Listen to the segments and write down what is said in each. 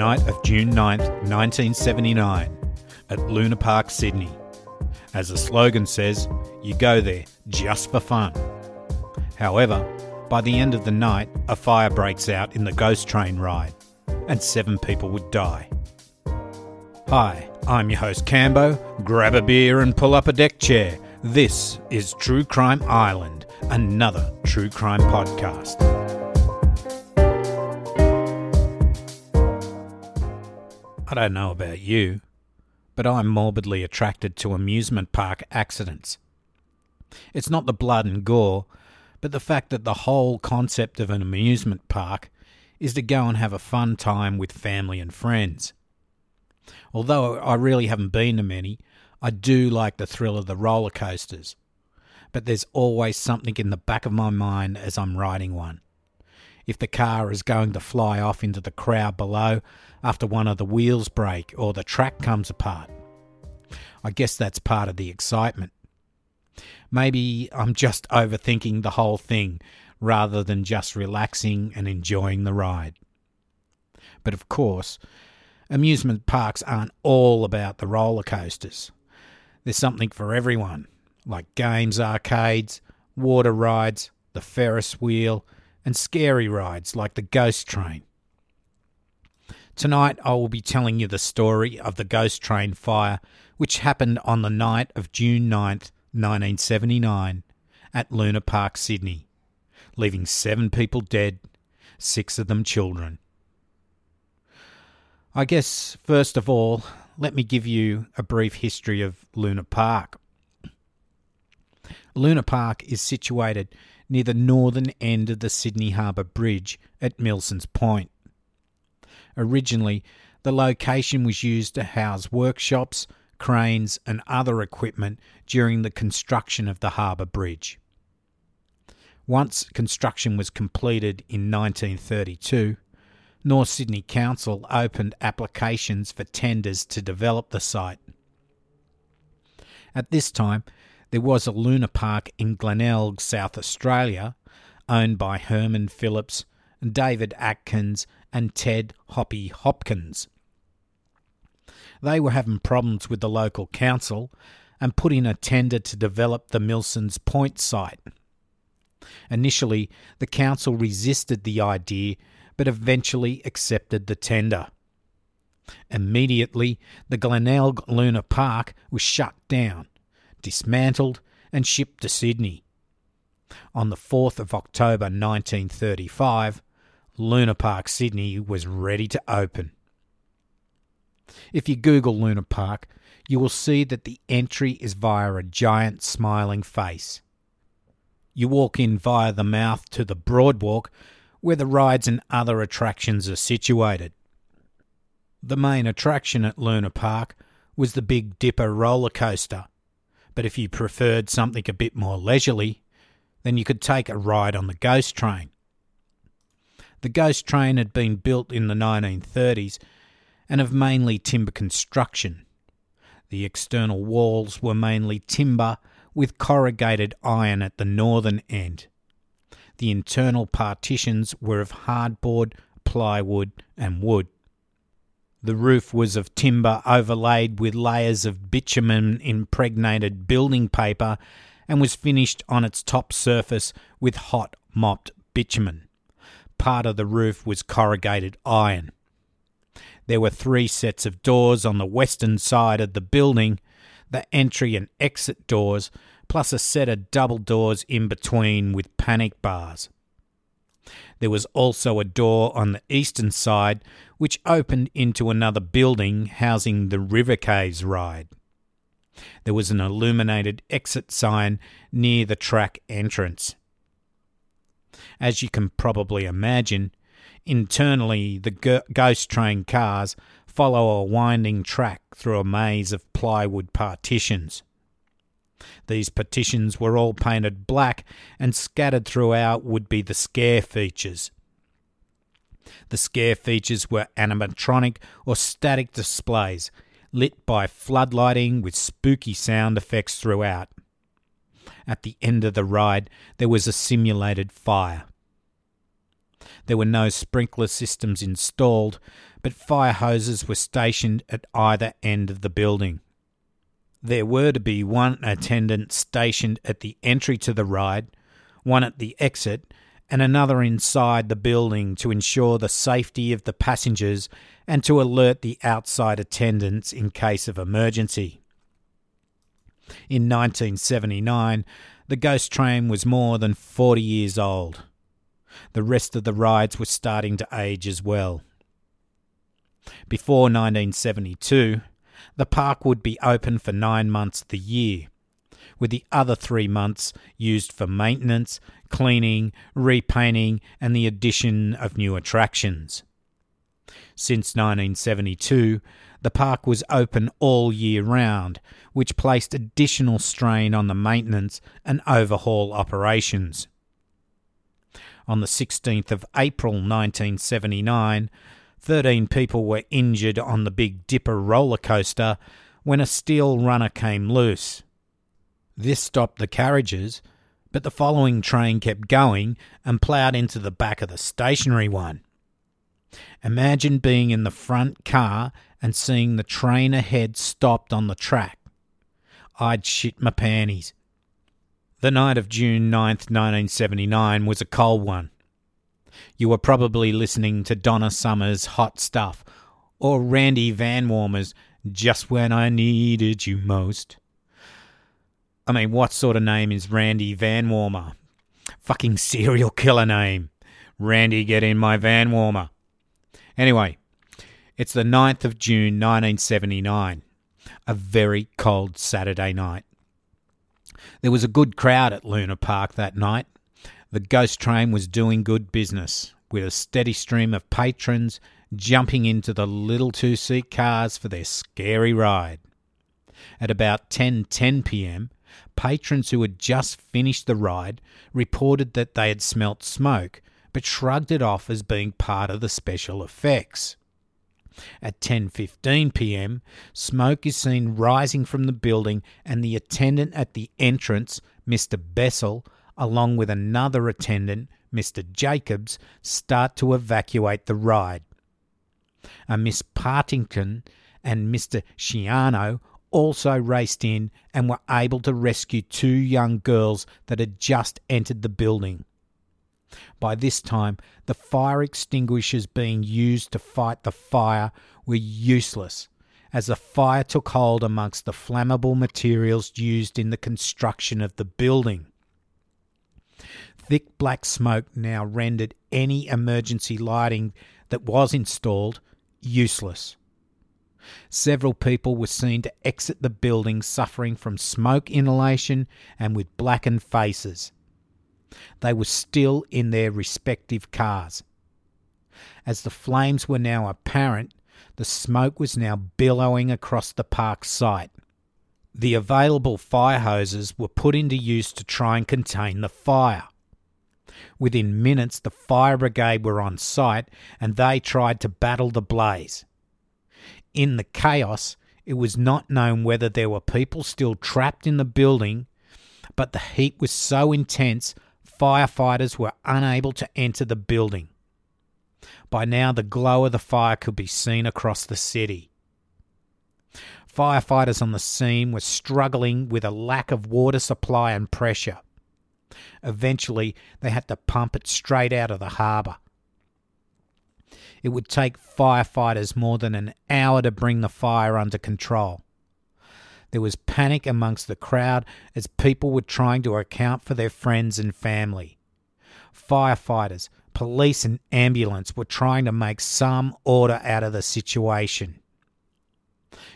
night of June 9th, 1979, at Luna Park, Sydney. As the slogan says, you go there just for fun. However, by the end of the night, a fire breaks out in the ghost train ride, and seven people would die. Hi, I'm your host Cambo. Grab a beer and pull up a deck chair. This is True Crime Island, another true crime podcast. I don't know about you, but I'm morbidly attracted to amusement park accidents. It's not the blood and gore, but the fact that the whole concept of an amusement park is to go and have a fun time with family and friends. Although I really haven't been to many, I do like the thrill of the roller coasters. But there's always something in the back of my mind as I'm riding one. If the car is going to fly off into the crowd below after one of the wheels break or the track comes apart. I guess that's part of the excitement. Maybe I'm just overthinking the whole thing rather than just relaxing and enjoying the ride. But of course, amusement parks aren't all about the roller coasters. There's something for everyone, like games arcades, water rides, the Ferris wheel, and scary rides like the ghost train. Tonight I will be telling you the story of the ghost train fire which happened on the night of June 9th, 1979, at Luna Park, Sydney, leaving seven people dead, six of them children. I guess, first of all, let me give you a brief history of Luna Park. Luna Park is situated near the northern end of the Sydney Harbour Bridge at Milsons Point. Originally, the location was used to house workshops, cranes, and other equipment during the construction of the harbour bridge. Once construction was completed in 1932, North Sydney Council opened applications for tenders to develop the site. At this time, there was a Luna Park in Glenelg, South Australia, owned by Herman Phillips, David Atkins, and Ted Hoppy Hopkins. They were having problems with the local council and put in a tender to develop the Milsons Point site. Initially, the council resisted the idea but eventually accepted the tender. Immediately, the Glenelg Luna Park was shut down, dismantled, and shipped to Sydney. On the 4th of October 1935, Luna Park Sydney was ready to open. If you Google Luna Park, you will see that the entry is via a giant smiling face. You walk in via the mouth to the Broadwalk, where the rides and other attractions are situated. The main attraction at Luna Park was the Big Dipper roller coaster, but if you preferred something a bit more leisurely, then you could take a ride on the Ghost Train. The Ghost Train had been built in the 1930s and of mainly timber construction. The external walls were mainly timber with corrugated iron at the northern end. The internal partitions were of hardboard, plywood, and wood. The roof was of timber overlaid with layers of bitumen impregnated building paper and was finished on its top surface with hot mopped bitumen. Part of the roof was corrugated iron. There were three sets of doors on the western side of the building, the entry and exit doors, plus a set of double doors in between with panic bars. There was also a door on the eastern side which opened into another building housing the River Caves ride. There was an illuminated exit sign near the track entrance. As you can probably imagine, internally the ghost train cars follow a winding track through a maze of plywood partitions. These partitions were all painted black, and scattered throughout would be the scare features. The scare features were animatronic or static displays, lit by floodlighting with spooky sound effects throughout. At the end of the ride, there was a simulated fire. There were no sprinkler systems installed, but fire hoses were stationed at either end of the building. There were to be one attendant stationed at the entry to the ride, one at the exit, and another inside the building to ensure the safety of the passengers and to alert the outside attendants in case of emergency. In 1979, the ghost train was more than 40 years old. The rest of the rides were starting to age as well. Before 1972, the park would be open for nine months of the year, with the other three months used for maintenance, cleaning, repainting, and the addition of new attractions. Since 1972, the park was open all year round, which placed additional strain on the maintenance and overhaul operations. On the 16th of April 1979, 13 people were injured on the Big Dipper roller coaster when a steel runner came loose. This stopped the carriages, but the following train kept going and ploughed into the back of the stationary one. Imagine being in the front car and seeing the train ahead stopped on the track. I'd shit my panties. The night of June 9th, 1979 was a cold one. You were probably listening to Donna Summer's Hot Stuff or Randy Van Warmer's Just When I Needed You Most. I mean, what sort of name is Randy Van Warmer? Fucking serial killer name. Randy, get in my van warmer. Anyway, it's the 9th of June 1979, a very cold Saturday night. There was a good crowd at Luna Park that night. The ghost train was doing good business, with a steady stream of patrons jumping into the little two seat cars for their scary ride. At about 10:10 p.m., patrons who had just finished the ride reported that they had smelt smoke but shrugged it off as being part of the special effects. At 10:15 p.m., smoke is seen rising from the building and the attendant at the entrance, Mr. Bessel, along with another attendant, Mr. Jacobs, start to evacuate the ride. A Miss Partington and Mr. Shiano also raced in and were able to rescue two young girls that had just entered the building. By this time, the fire extinguishers being used to fight the fire were useless, as the fire took hold amongst the flammable materials used in the construction of the building. Thick black smoke now rendered any emergency lighting that was installed useless. Several people were seen to exit the building suffering from smoke inhalation and with blackened faces. They were still in their respective cars. As the flames were now apparent, the smoke was now billowing across the park site. The available fire hoses were put into use to try and contain the fire. Within minutes, the fire brigade were on site and they tried to battle the blaze. In the chaos, it was not known whether there were people still trapped in the building, but the heat was so intense firefighters were unable to enter the building. By now, the glow of the fire could be seen across the city. Firefighters on the scene were struggling with a lack of water supply and pressure. Eventually, they had to pump it straight out of the harbour. It would take firefighters more than an hour to bring the fire under control. There was panic amongst the crowd as people were trying to account for their friends and family. Firefighters, police, and ambulance were trying to make some order out of the situation.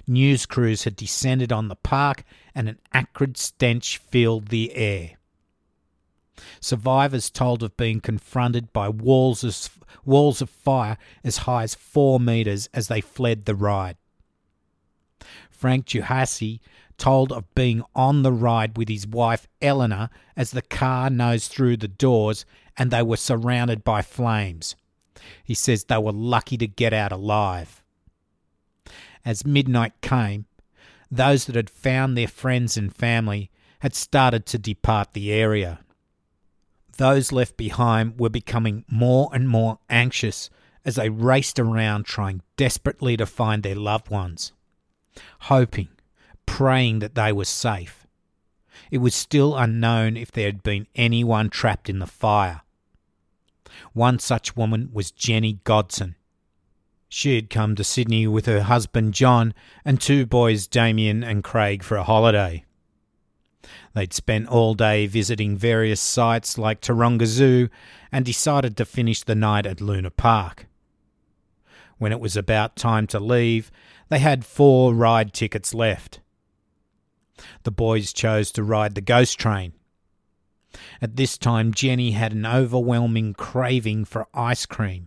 News crews had descended on the park and an acrid stench filled the air. Survivors told of being confronted by walls of, walls of fire as high as four metres as they fled the ride. Frank Juhasi told of being on the ride with his wife Eleanor as the car nosed through the doors and they were surrounded by flames. He says they were lucky to get out alive. As midnight came, those that had found their friends and family had started to depart the area. Those left behind were becoming more and more anxious as they raced around trying desperately to find their loved ones, hoping, praying that they were safe. It was still unknown if there had been anyone trapped in the fire. One such woman was Jenny Godson. She had come to Sydney with her husband John and two boys, Damien and Craig, for a holiday. They'd spent all day visiting various sites like Taronga Zoo and decided to finish the night at Luna Park. When it was about time to leave, they had four ride tickets left. The boys chose to ride the ghost train. At this time, Jenny had an overwhelming craving for ice cream,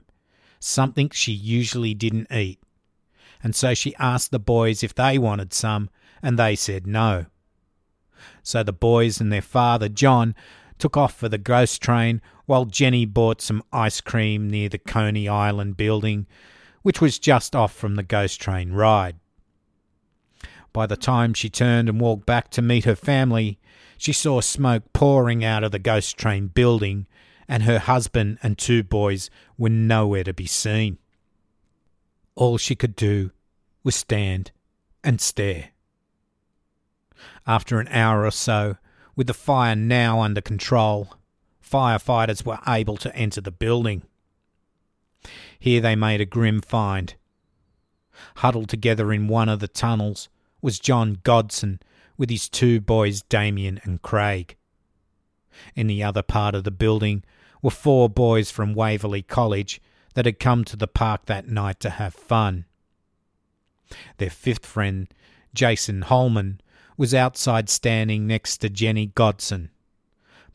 something she usually didn't eat, and so she asked the boys if they wanted some, and they said no. So the boys and their father, John, took off for the ghost train while Jenny bought some ice cream near the Coney Island building, which was just off from the ghost train ride. By the time she turned and walked back to meet her family, she saw smoke pouring out of the ghost train building, and her husband and two boys were nowhere to be seen. All she could do was stand and stare. After an hour or so, with the fire now under control, firefighters were able to enter the building. Here they made a grim find. Huddled together in one of the tunnels was John Godson with his two boys Damien and Craig. In the other part of the building were four boys from Waverley College that had come to the park that night to have fun. Their fifth friend, Jason Holman, was outside standing next to Jenny Godson,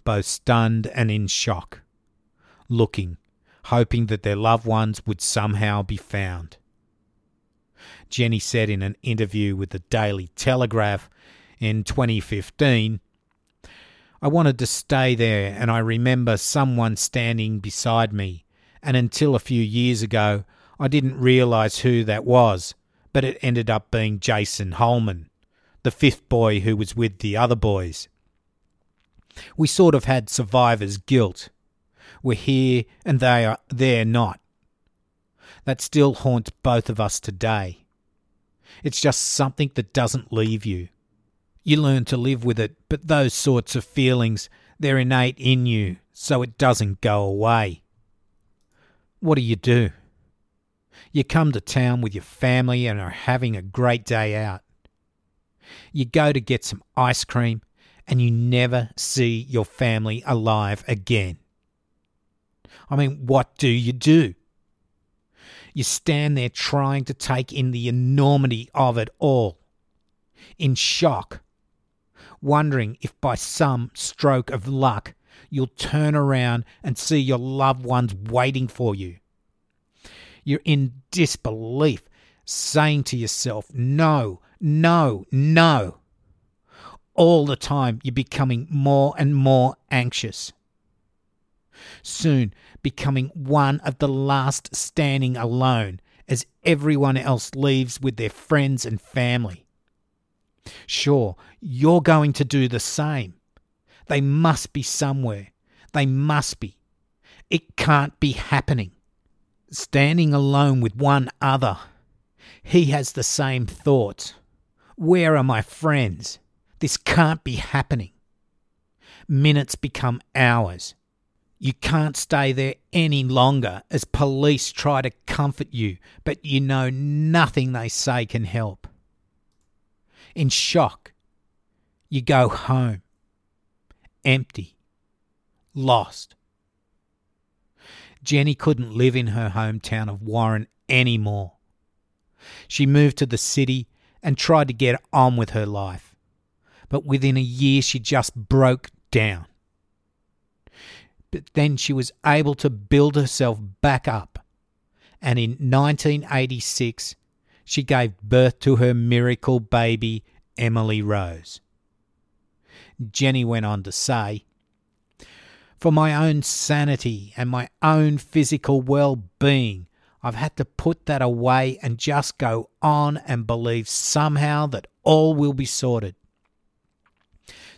both stunned and in shock, looking, hoping that their loved ones would somehow be found. Jenny said in an interview with the Daily Telegraph in 2015 I wanted to stay there, and I remember someone standing beside me, and until a few years ago, I didn't realise who that was, but it ended up being Jason Holman, the fifth boy who was with the other boys. We sort of had survivor's guilt. We're here and they are they're not. That still haunts both of us today. It's just something that doesn't leave you. You learn to live with it, but those sorts of feelings, they're innate in you, so it doesn't go away. What do you do? You come to town with your family and are having a great day out. You go to get some ice cream and you never see your family alive again. I mean, what do you do? You stand there trying to take in the enormity of it all, in shock, wondering if by some stroke of luck you'll turn around and see your loved ones waiting for you. You're in disbelief, saying to yourself, No, no, no. All the time you're becoming more and more anxious. Soon becoming one of the last standing alone as everyone else leaves with their friends and family. Sure, you're going to do the same. They must be somewhere. They must be. It can't be happening. Standing alone with one other. He has the same thoughts. Where are my friends? This can't be happening. Minutes become hours. You can't stay there any longer as police try to comfort you, but you know nothing they say can help. In shock, you go home, empty, lost. Jenny couldn't live in her hometown of Warren anymore. She moved to the city and tried to get on with her life. But within a year, she just broke down but then she was able to build herself back up. And in 1986, she gave birth to her miracle baby, Emily Rose. Jenny went on to say, For my own sanity and my own physical well being, I've had to put that away and just go on and believe somehow that all will be sorted.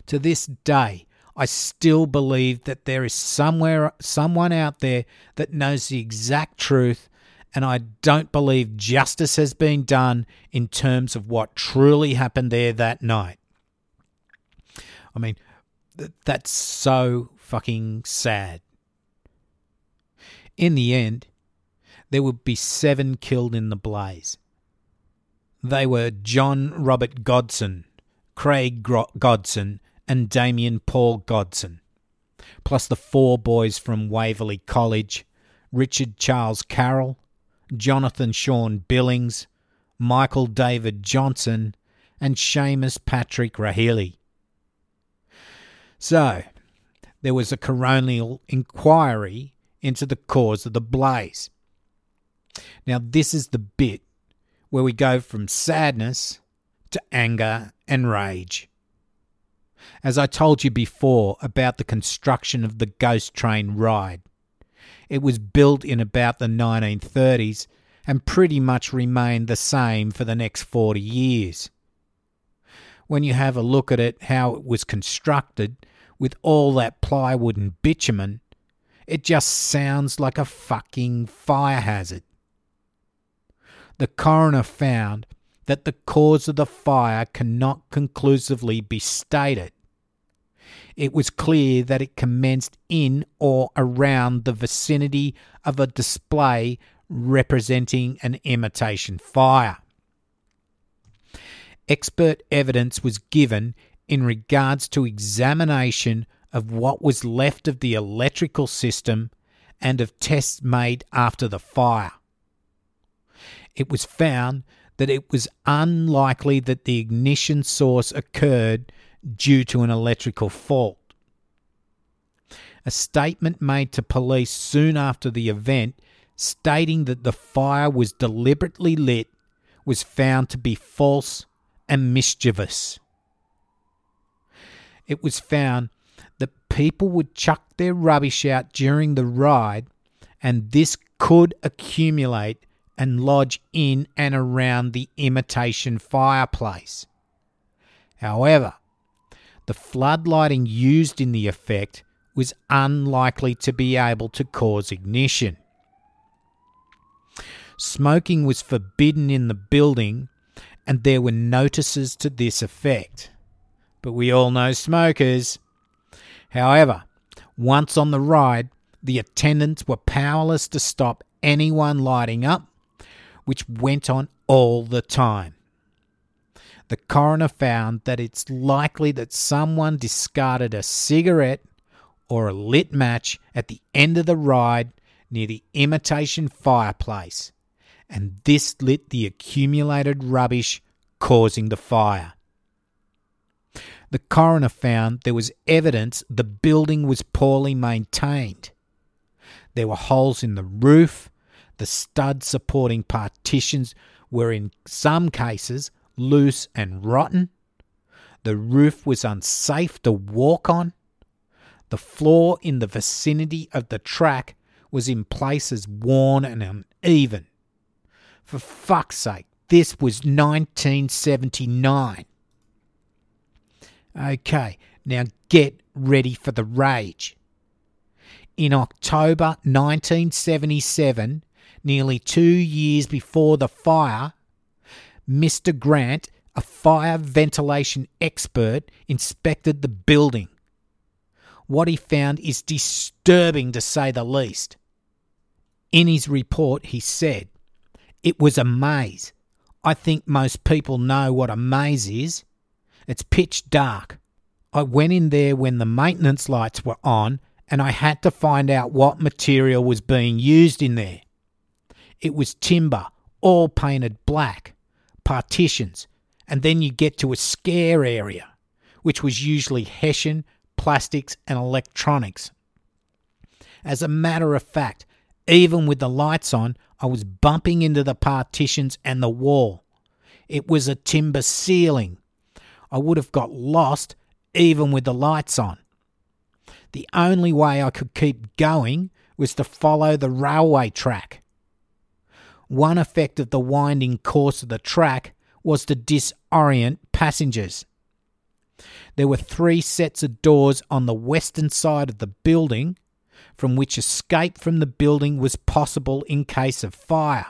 To this day, I still believe that there is somewhere someone out there that knows the exact truth and I don't believe justice has been done in terms of what truly happened there that night. I mean, th- that's so fucking sad. In the end, there would be seven killed in the blaze. They were John Robert Godson, Craig Godson, and Damien Paul Godson, plus the four boys from Waverley College Richard Charles Carroll, Jonathan Sean Billings, Michael David Johnson, and Seamus Patrick Rahilly. So, there was a coronial inquiry into the cause of the blaze. Now, this is the bit where we go from sadness to anger and rage. As I told you before about the construction of the ghost train ride, it was built in about the 1930s and pretty much remained the same for the next 40 years. When you have a look at it, how it was constructed, with all that plywood and bitumen, it just sounds like a fucking fire hazard. The coroner found that the cause of the fire cannot conclusively be stated. It was clear that it commenced in or around the vicinity of a display representing an imitation fire. Expert evidence was given in regards to examination of what was left of the electrical system and of tests made after the fire. It was found that it was unlikely that the ignition source occurred due to an electrical fault. A statement made to police soon after the event stating that the fire was deliberately lit was found to be false and mischievous. It was found that people would chuck their rubbish out during the ride, and this could accumulate and lodge in and around the imitation fireplace. However, the floodlighting used in the effect was unlikely to be able to cause ignition. Smoking was forbidden in the building, and there were notices to this effect. But we all know smokers. However, once on the ride, the attendants were powerless to stop anyone lighting up, which went on all the time the coroner found that it's likely that someone discarded a cigarette or a lit match at the end of the ride near the imitation fireplace, and this lit the accumulated rubbish causing the fire. The coroner found there was evidence the building was poorly maintained. There were holes in the roof, the stud supporting partitions were in some cases loose and rotten. The roof was unsafe to walk on. The floor in the vicinity of the track was in places worn and uneven. For fuck's sake, this was 1979. Okay, now get ready for the rage. In October 1977, nearly two years before the fire, Mr. Grant, a fire ventilation expert, inspected the building. What he found is disturbing to say the least. In his report, he said, It was a maze. I think most people know what a maze is. It's pitch dark. I went in there when the maintenance lights were on and I had to find out what material was being used in there. It was timber, all painted black partitions, and then you get to a scare area, which was usually Hessian, plastics, and electronics. As a matter of fact, even with the lights on, I was bumping into the partitions and the wall. It was a timber ceiling. I would have got lost even with the lights on. The only way I could keep going was to follow the railway track. One effect of the winding course of the track was to disorient passengers. There were three sets of doors on the western side of the building. from which escape from the building was possible in case of fire.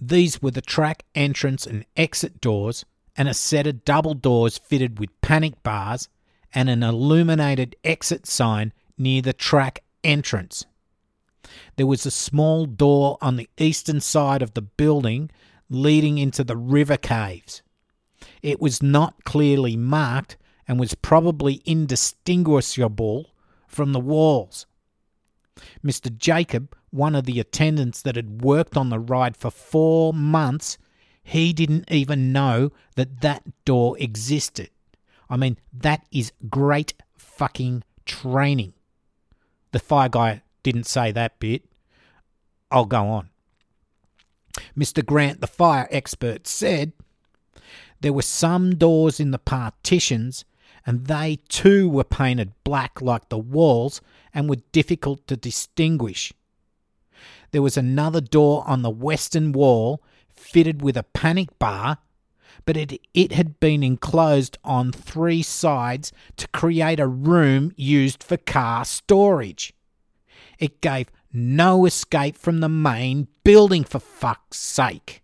These were the track entrance and exit doors and a set of double doors fitted with panic bars and an illuminated exit sign near the track entrance. There was a small door on the eastern side of the building leading into the river caves. It was not clearly marked and was probably indistinguishable from the walls. Mr. Jacob, one of the attendants that had worked on the ride for four months, he didn't even know that that door existed. I mean, that is great fucking training. The fire guy didn't say that bit. I'll go on. Mr. Grant, the fire expert, said there were some doors in the partitions, and they too were painted black like the walls and were difficult to distinguish. There was another door on the western wall fitted with a panic bar, but it, it had been enclosed on three sides to create a room used for car storage. It gave no escape from the main building, for fuck's sake.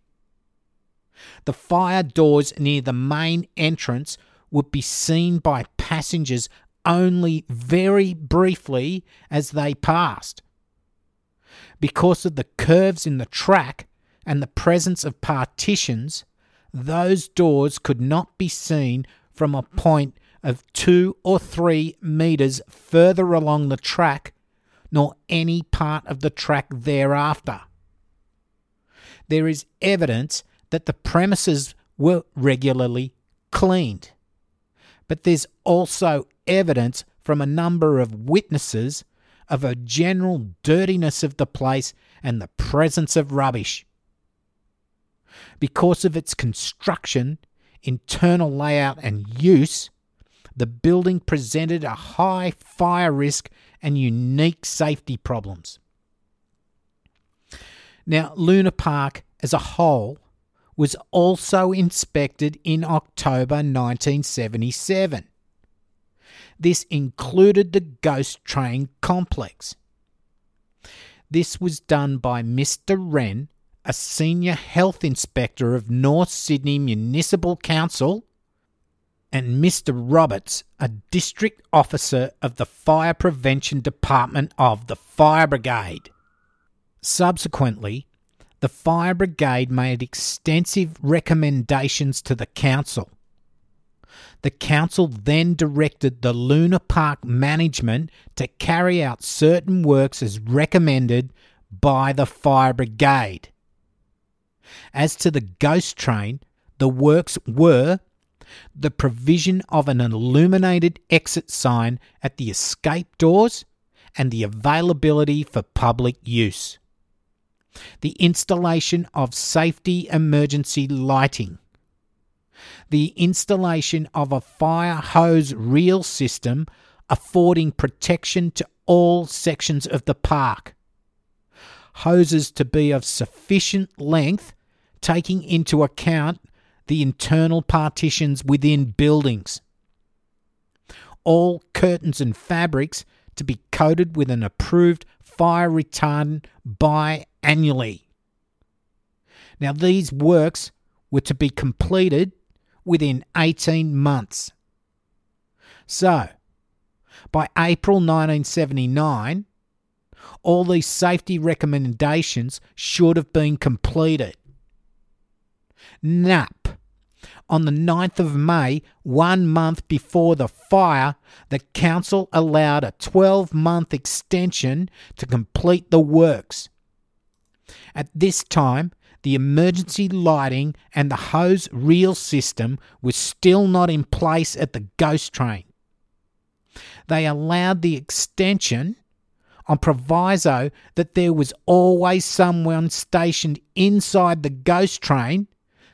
The fire doors near the main entrance would be seen by passengers only very briefly as they passed. Because of the curves in the track and the presence of partitions, those doors could not be seen from a point of two or three metres further along the track nor any part of the track thereafter. There is evidence that the premises were regularly cleaned, but there's also evidence from a number of witnesses of a general dirtiness of the place and the presence of rubbish. Because of its construction, internal layout, and use, the building presented a high fire risk and unique safety problems. Now, Luna Park as a whole was also inspected in October 1977. This included the Ghost Train complex. This was done by Mr. Wren, a senior health inspector of North Sydney Municipal Council, and Mr. Roberts, a district officer of the Fire Prevention Department of the Fire Brigade. Subsequently, the Fire Brigade made extensive recommendations to the Council. The Council then directed the Luna Park management to carry out certain works as recommended by the Fire Brigade. As to the ghost train, the works were the provision of an illuminated exit sign at the escape doors, and the availability for public use. The installation of safety emergency lighting. The installation of a fire hose reel system affording protection to all sections of the park. Hoses to be of sufficient length, taking into account the internal partitions within buildings. All curtains and fabrics to be coated with an approved fire retardant biannually. Now, these works were to be completed within 18 months. So, by April 1979, all these safety recommendations should have been completed. NAP on the 9th of May, one month before the fire, the council allowed a 12 month extension to complete the works. At this time, the emergency lighting and the hose reel system was still not in place at the ghost train. They allowed the extension on proviso that there was always someone stationed inside the ghost train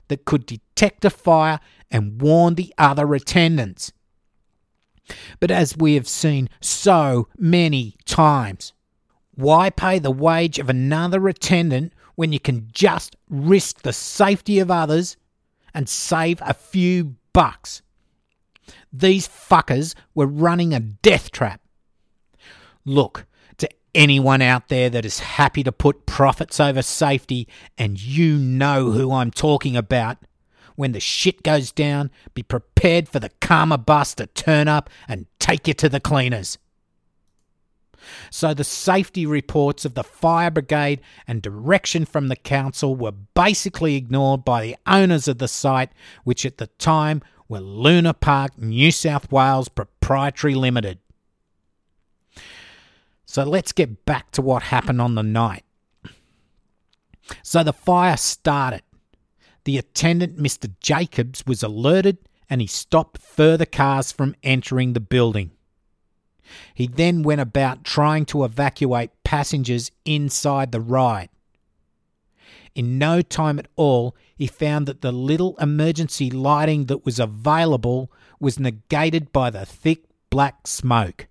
that could detect a fire and warn the other attendants. But as we have seen so many times, why pay the wage of another attendant when you can just risk the safety of others and save a few bucks? These fuckers were running a death trap. Look, to anyone out there that is happy to put profits over safety, and you know who I'm talking about, when the shit goes down, be prepared for the karma bus to turn up and take you to the cleaners. So the safety reports of the fire brigade and direction from the council were basically ignored by the owners of the site, which at the time were Luna Park New South Wales Proprietary Limited. So let's get back to what happened on the night. So the fire started. The attendant, Mr. Jacobs, was alerted and he stopped further cars from entering the building. He then went about trying to evacuate passengers inside the ride. In no time at all, he found that the little emergency lighting that was available was negated by the thick black smoke.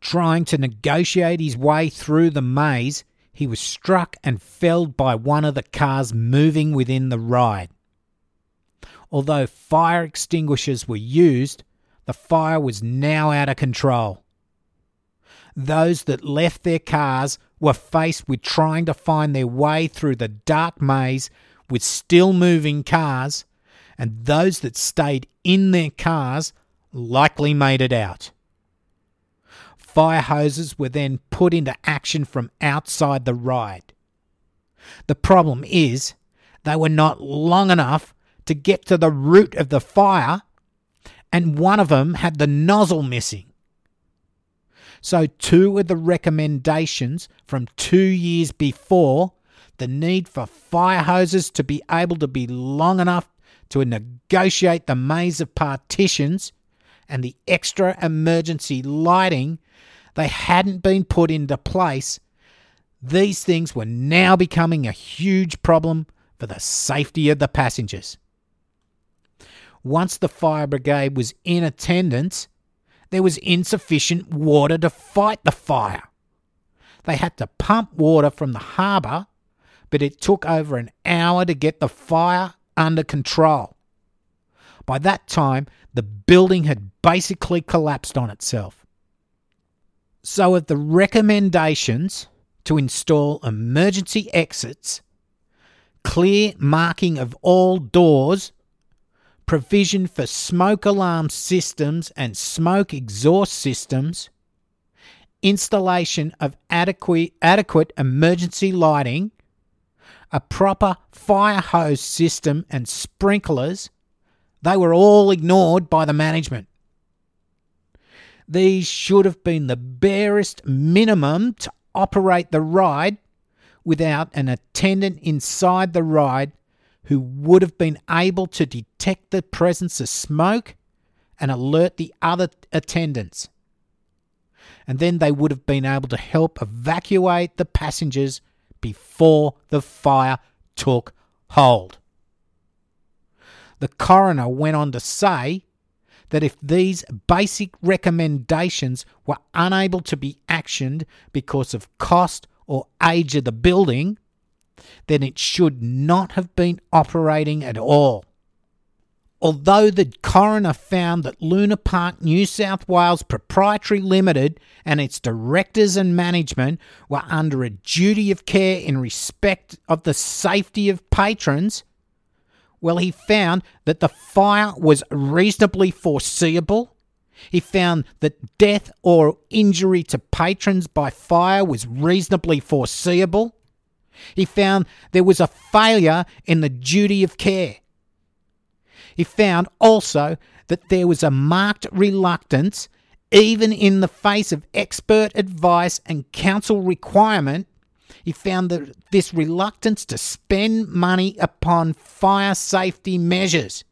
Trying to negotiate his way through the maze, he was struck and felled by one of the cars moving within the ride. Although fire extinguishers were used, the fire was now out of control. Those that left their cars were faced with trying to find their way through the dark maze with still moving cars, and those that stayed in their cars likely made it out. Fire hoses were then put into action from outside the ride. The problem is, they were not long enough to get to the root of the fire and one of them had the nozzle missing. So, two of the recommendations from two years before the need for fire hoses to be able to be long enough to negotiate the maze of partitions and the extra emergency lighting, they hadn't been put into place. These things were now becoming a huge problem for the safety of the passengers once the fire brigade was in attendance, there was insufficient water to fight the fire. They had to pump water from the harbour, but it took over an hour to get the fire under control. By that time, the building had basically collapsed on itself. So, of the recommendations to install emergency exits, clear marking of all doors provision for smoke alarm systems and smoke exhaust systems, installation of adequate, adequate emergency lighting, a proper fire hose system and sprinklers, they were all ignored by the management. These should have been the barest minimum to operate the ride without an attendant inside the ride who would have been able to detect the presence of smoke and alert the other attendants. And then they would have been able to help evacuate the passengers before the fire took hold. The coroner went on to say that if these basic recommendations were unable to be actioned because of cost or age of the building, then it should not have been operating at all. Although the coroner found that Luna Park New South Wales Proprietary Limited and its directors and management were under a duty of care in respect of the safety of patrons, well, he found that the fire was reasonably foreseeable. He found that death or injury to patrons by fire was reasonably foreseeable. He found there was a failure in the duty of care. He found also that there was a marked reluctance, even in the face of expert advice and council requirement. He found that this reluctance to spend money upon fire safety measures.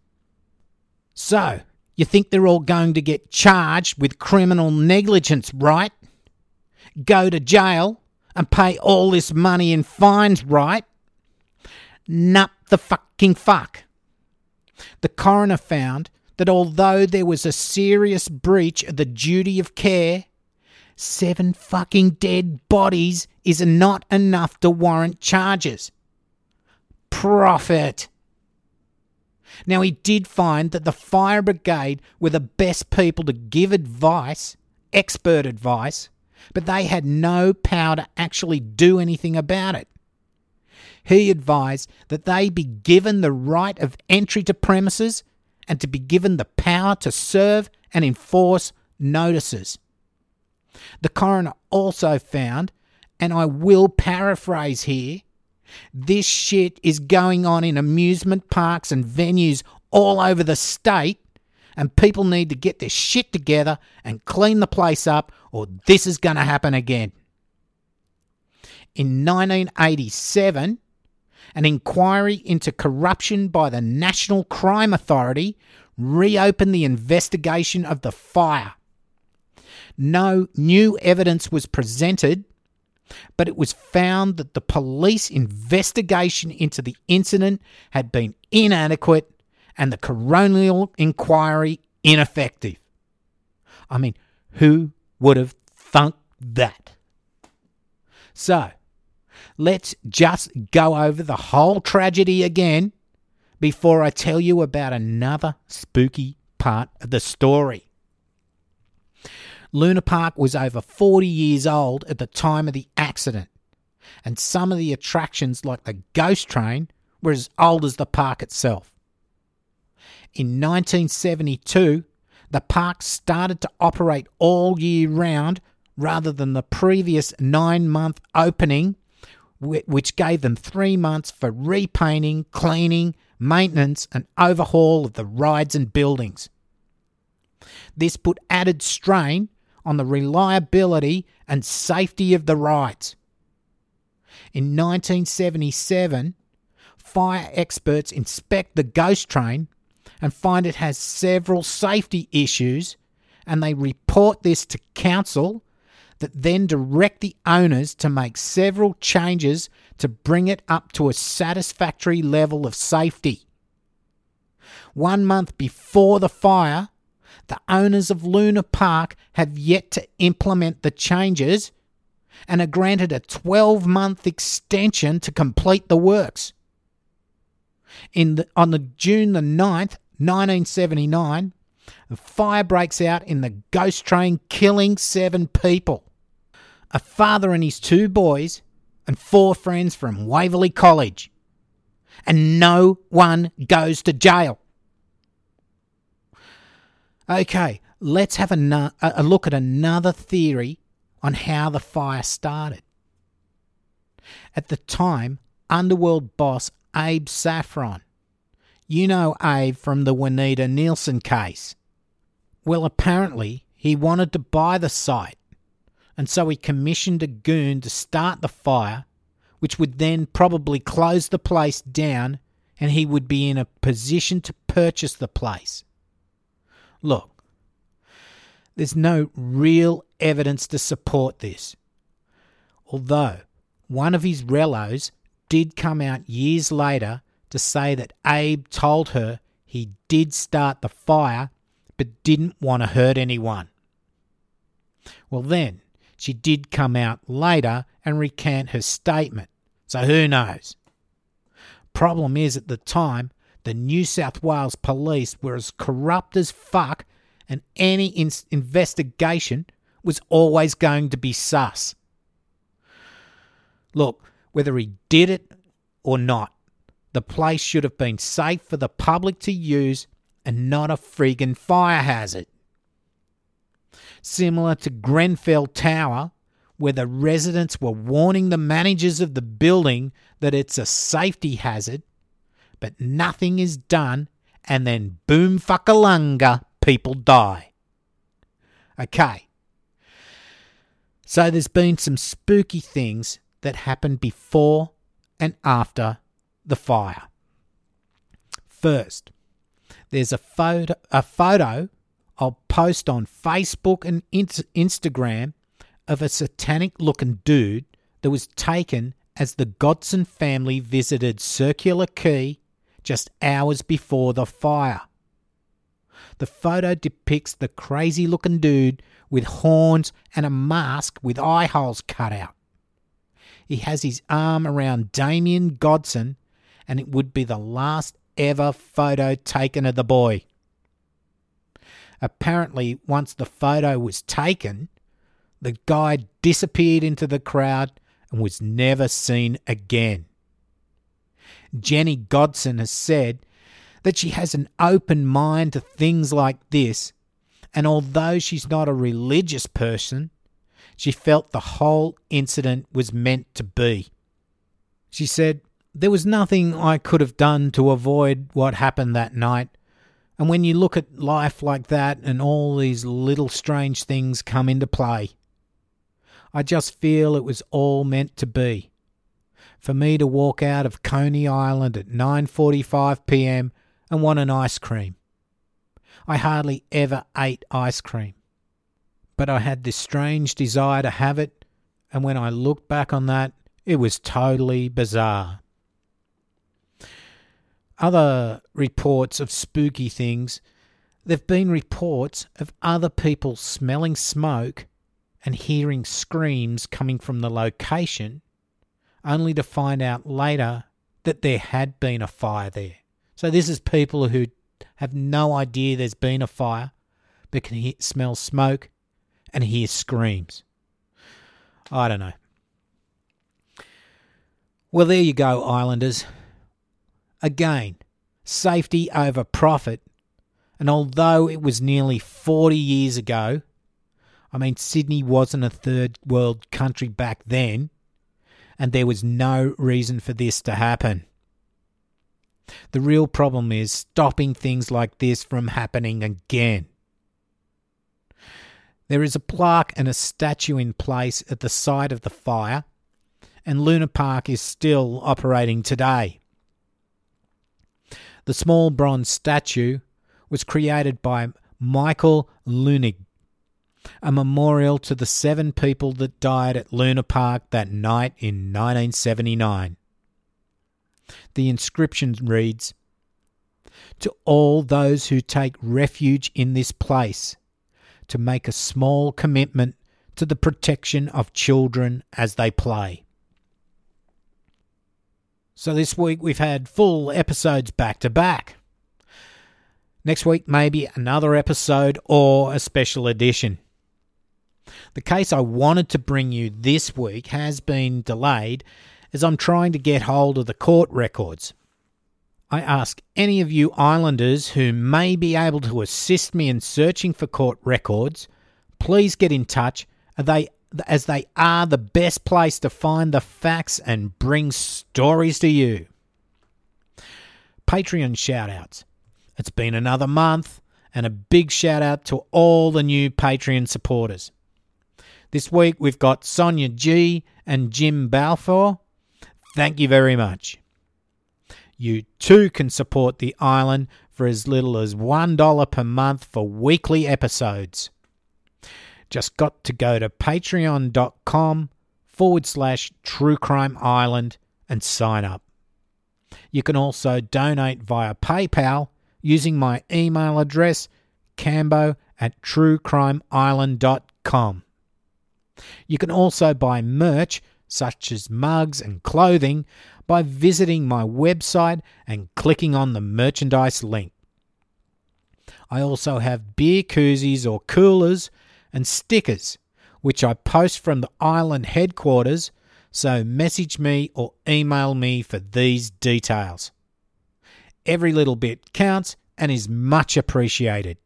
So, you think they're all going to get charged with criminal negligence, right? Go to jail and pay all this money in fines, right? Nup the fucking fuck. The coroner found that although there was a serious breach of the duty of care, seven fucking dead bodies is not enough to warrant charges. Profit. Now, he did find that the fire brigade were the best people to give advice, expert advice, but they had no power to actually do anything about it. He advised that they be given the right of entry to premises and to be given the power to serve and enforce notices. The coroner also found, and I will paraphrase here, this shit is going on in amusement parks and venues all over the state, and people need to get their shit together and clean the place up, or this is going to happen again. In 1987, an inquiry into corruption by the National Crime Authority reopened the investigation of the fire. No new evidence was presented, but it was found that the police investigation into the incident had been inadequate and the coronial inquiry ineffective. I mean, who would have thunk that? So, let's just go over the whole tragedy again before I tell you about another spooky part of the story. Luna Park was over 40 years old at the time of the accident, and some of the attractions, like the ghost train, were as old as the park itself. In 1972, the park started to operate all year round rather than the previous nine month opening, which gave them three months for repainting, cleaning, maintenance, and overhaul of the rides and buildings. This put added strain on the reliability and safety of the rides. In 1977, fire experts inspect the ghost train and find it has several safety issues, and they report this to council that then direct the owners to make several changes to bring it up to a satisfactory level of safety. One month before the fire, the owners of Luna Park have yet to implement the changes and are granted a 12 month extension to complete the works. In the, on the June the 9th, 1979, a fire breaks out in the ghost train, killing seven people. A father and his two boys, and four friends from Waverley College. And no one goes to jail. Okay, let's have a, a look at another theory on how the fire started. At the time, underworld boss Abe Saffron. You know Abe from the Juanita Nielsen case. Well, apparently, he wanted to buy the site, and so he commissioned a goon to start the fire, which would then probably close the place down and he would be in a position to purchase the place. Look, there's no real evidence to support this. Although one of his relos did come out years later to say that Abe told her he did start the fire but didn't want to hurt anyone. Well, then, she did come out later and recant her statement, so who knows? Problem is, at the time, the New South Wales police were as corrupt as fuck, and any in- investigation was always going to be sus. Look, whether he did it or not, the place should have been safe for the public to use and not a friggin' fire hazard. Similar to Grenfell Tower, where the residents were warning the managers of the building that it's a safety hazard, but nothing is done, and then boom fuckalunga, people die. Okay. So there's been some spooky things that happened before and after the fire. First, there's a photo, a photo I'll post on Facebook and Instagram of a satanic looking dude that was taken as the Godson family visited Circular Quay just hours before the fire. The photo depicts the crazy looking dude with horns and a mask with eye holes cut out. He has his arm around Damien Godson, and it would be the last ever photo taken of the boy. Apparently, once the photo was taken, the guy disappeared into the crowd and was never seen again. Jenny Godson has said that she has an open mind to things like this, and although she's not a religious person, she felt the whole incident was meant to be. She said, There was nothing I could have done to avoid what happened that night. And when you look at life like that and all these little strange things come into play, I just feel it was all meant to be. For me to walk out of Coney Island at 9:45 p.m. and want an ice cream. I hardly ever ate ice cream. But I had this strange desire to have it, and when I look back on that, it was totally bizarre. Other reports of spooky things, there've been reports of other people smelling smoke and hearing screams coming from the location, only to find out later that there had been a fire there. So this is people who have no idea there's been a fire, but can hear, smell smoke and hear screams. I don't know. Well, there you go, Islanders. Again, safety over profit. And although it was nearly 40 years ago, I mean, Sydney wasn't a third world country back then, and there was no reason for this to happen. The real problem is stopping things like this from happening again. There is a plaque and a statue in place at the site of the fire, and Luna Park is still operating today. The small bronze statue was created by Michael Leunig a memorial to the seven people that died at Luna Park that night in 1979. The inscription reads To all those who take refuge in this place, to make a small commitment to the protection of children as they play. So this week we've had full episodes back to back. Next week, maybe another episode or a special edition. The case I wanted to bring you this week has been delayed as I'm trying to get hold of the court records. I ask any of you islanders who may be able to assist me in searching for court records, please get in touch they, as they are the best place to find the facts and bring stories to you. Patreon shoutouts. It's been another month, and a big shout out to all the new Patreon supporters. This week we've got Sonia G and Jim Balfour. Thank you very much. You too can support the island for as little as $1 per month for weekly episodes. Just got to go to patreon.com forward slash true crime island and sign up. You can also donate via PayPal using my email address cambo at truecrimeisland.com. You can also buy merch, such as mugs and clothing, by visiting my website and clicking on the merchandise link. I also have beer koozies or coolers and stickers, which I post from the island headquarters, so message me or email me for these details. Every little bit counts and is much appreciated.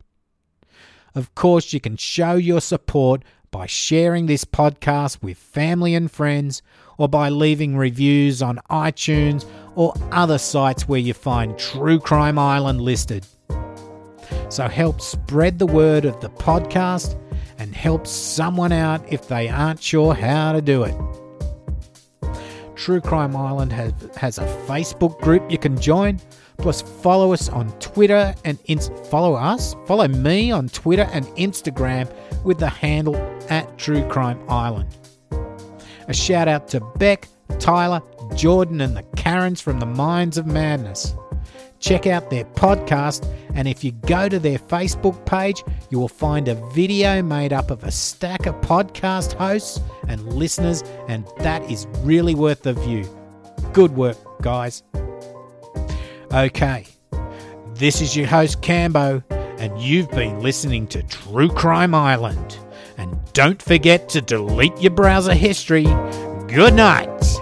Of course, you can show your support by sharing this podcast with family and friends, or by leaving reviews on iTunes or other sites where you find True Crime Island listed. So help spread the word of the podcast and help someone out if they aren't sure how to do it. True Crime Island has, has a Facebook group you can join. Plus, follow us on Twitter and ins- follow us, follow me on Twitter and Instagram with the handle at True Crime Island. A shout out to Beck, Tyler, Jordan, and the Karens from the Minds of Madness. Check out their podcast, and if you go to their Facebook page, you will find a video made up of a stack of podcast hosts and listeners, and that is really worth the view. Good work, guys. Okay, this is your host, Cambo, and you've been listening to True Crime Island. And don't forget to delete your browser history. Good night.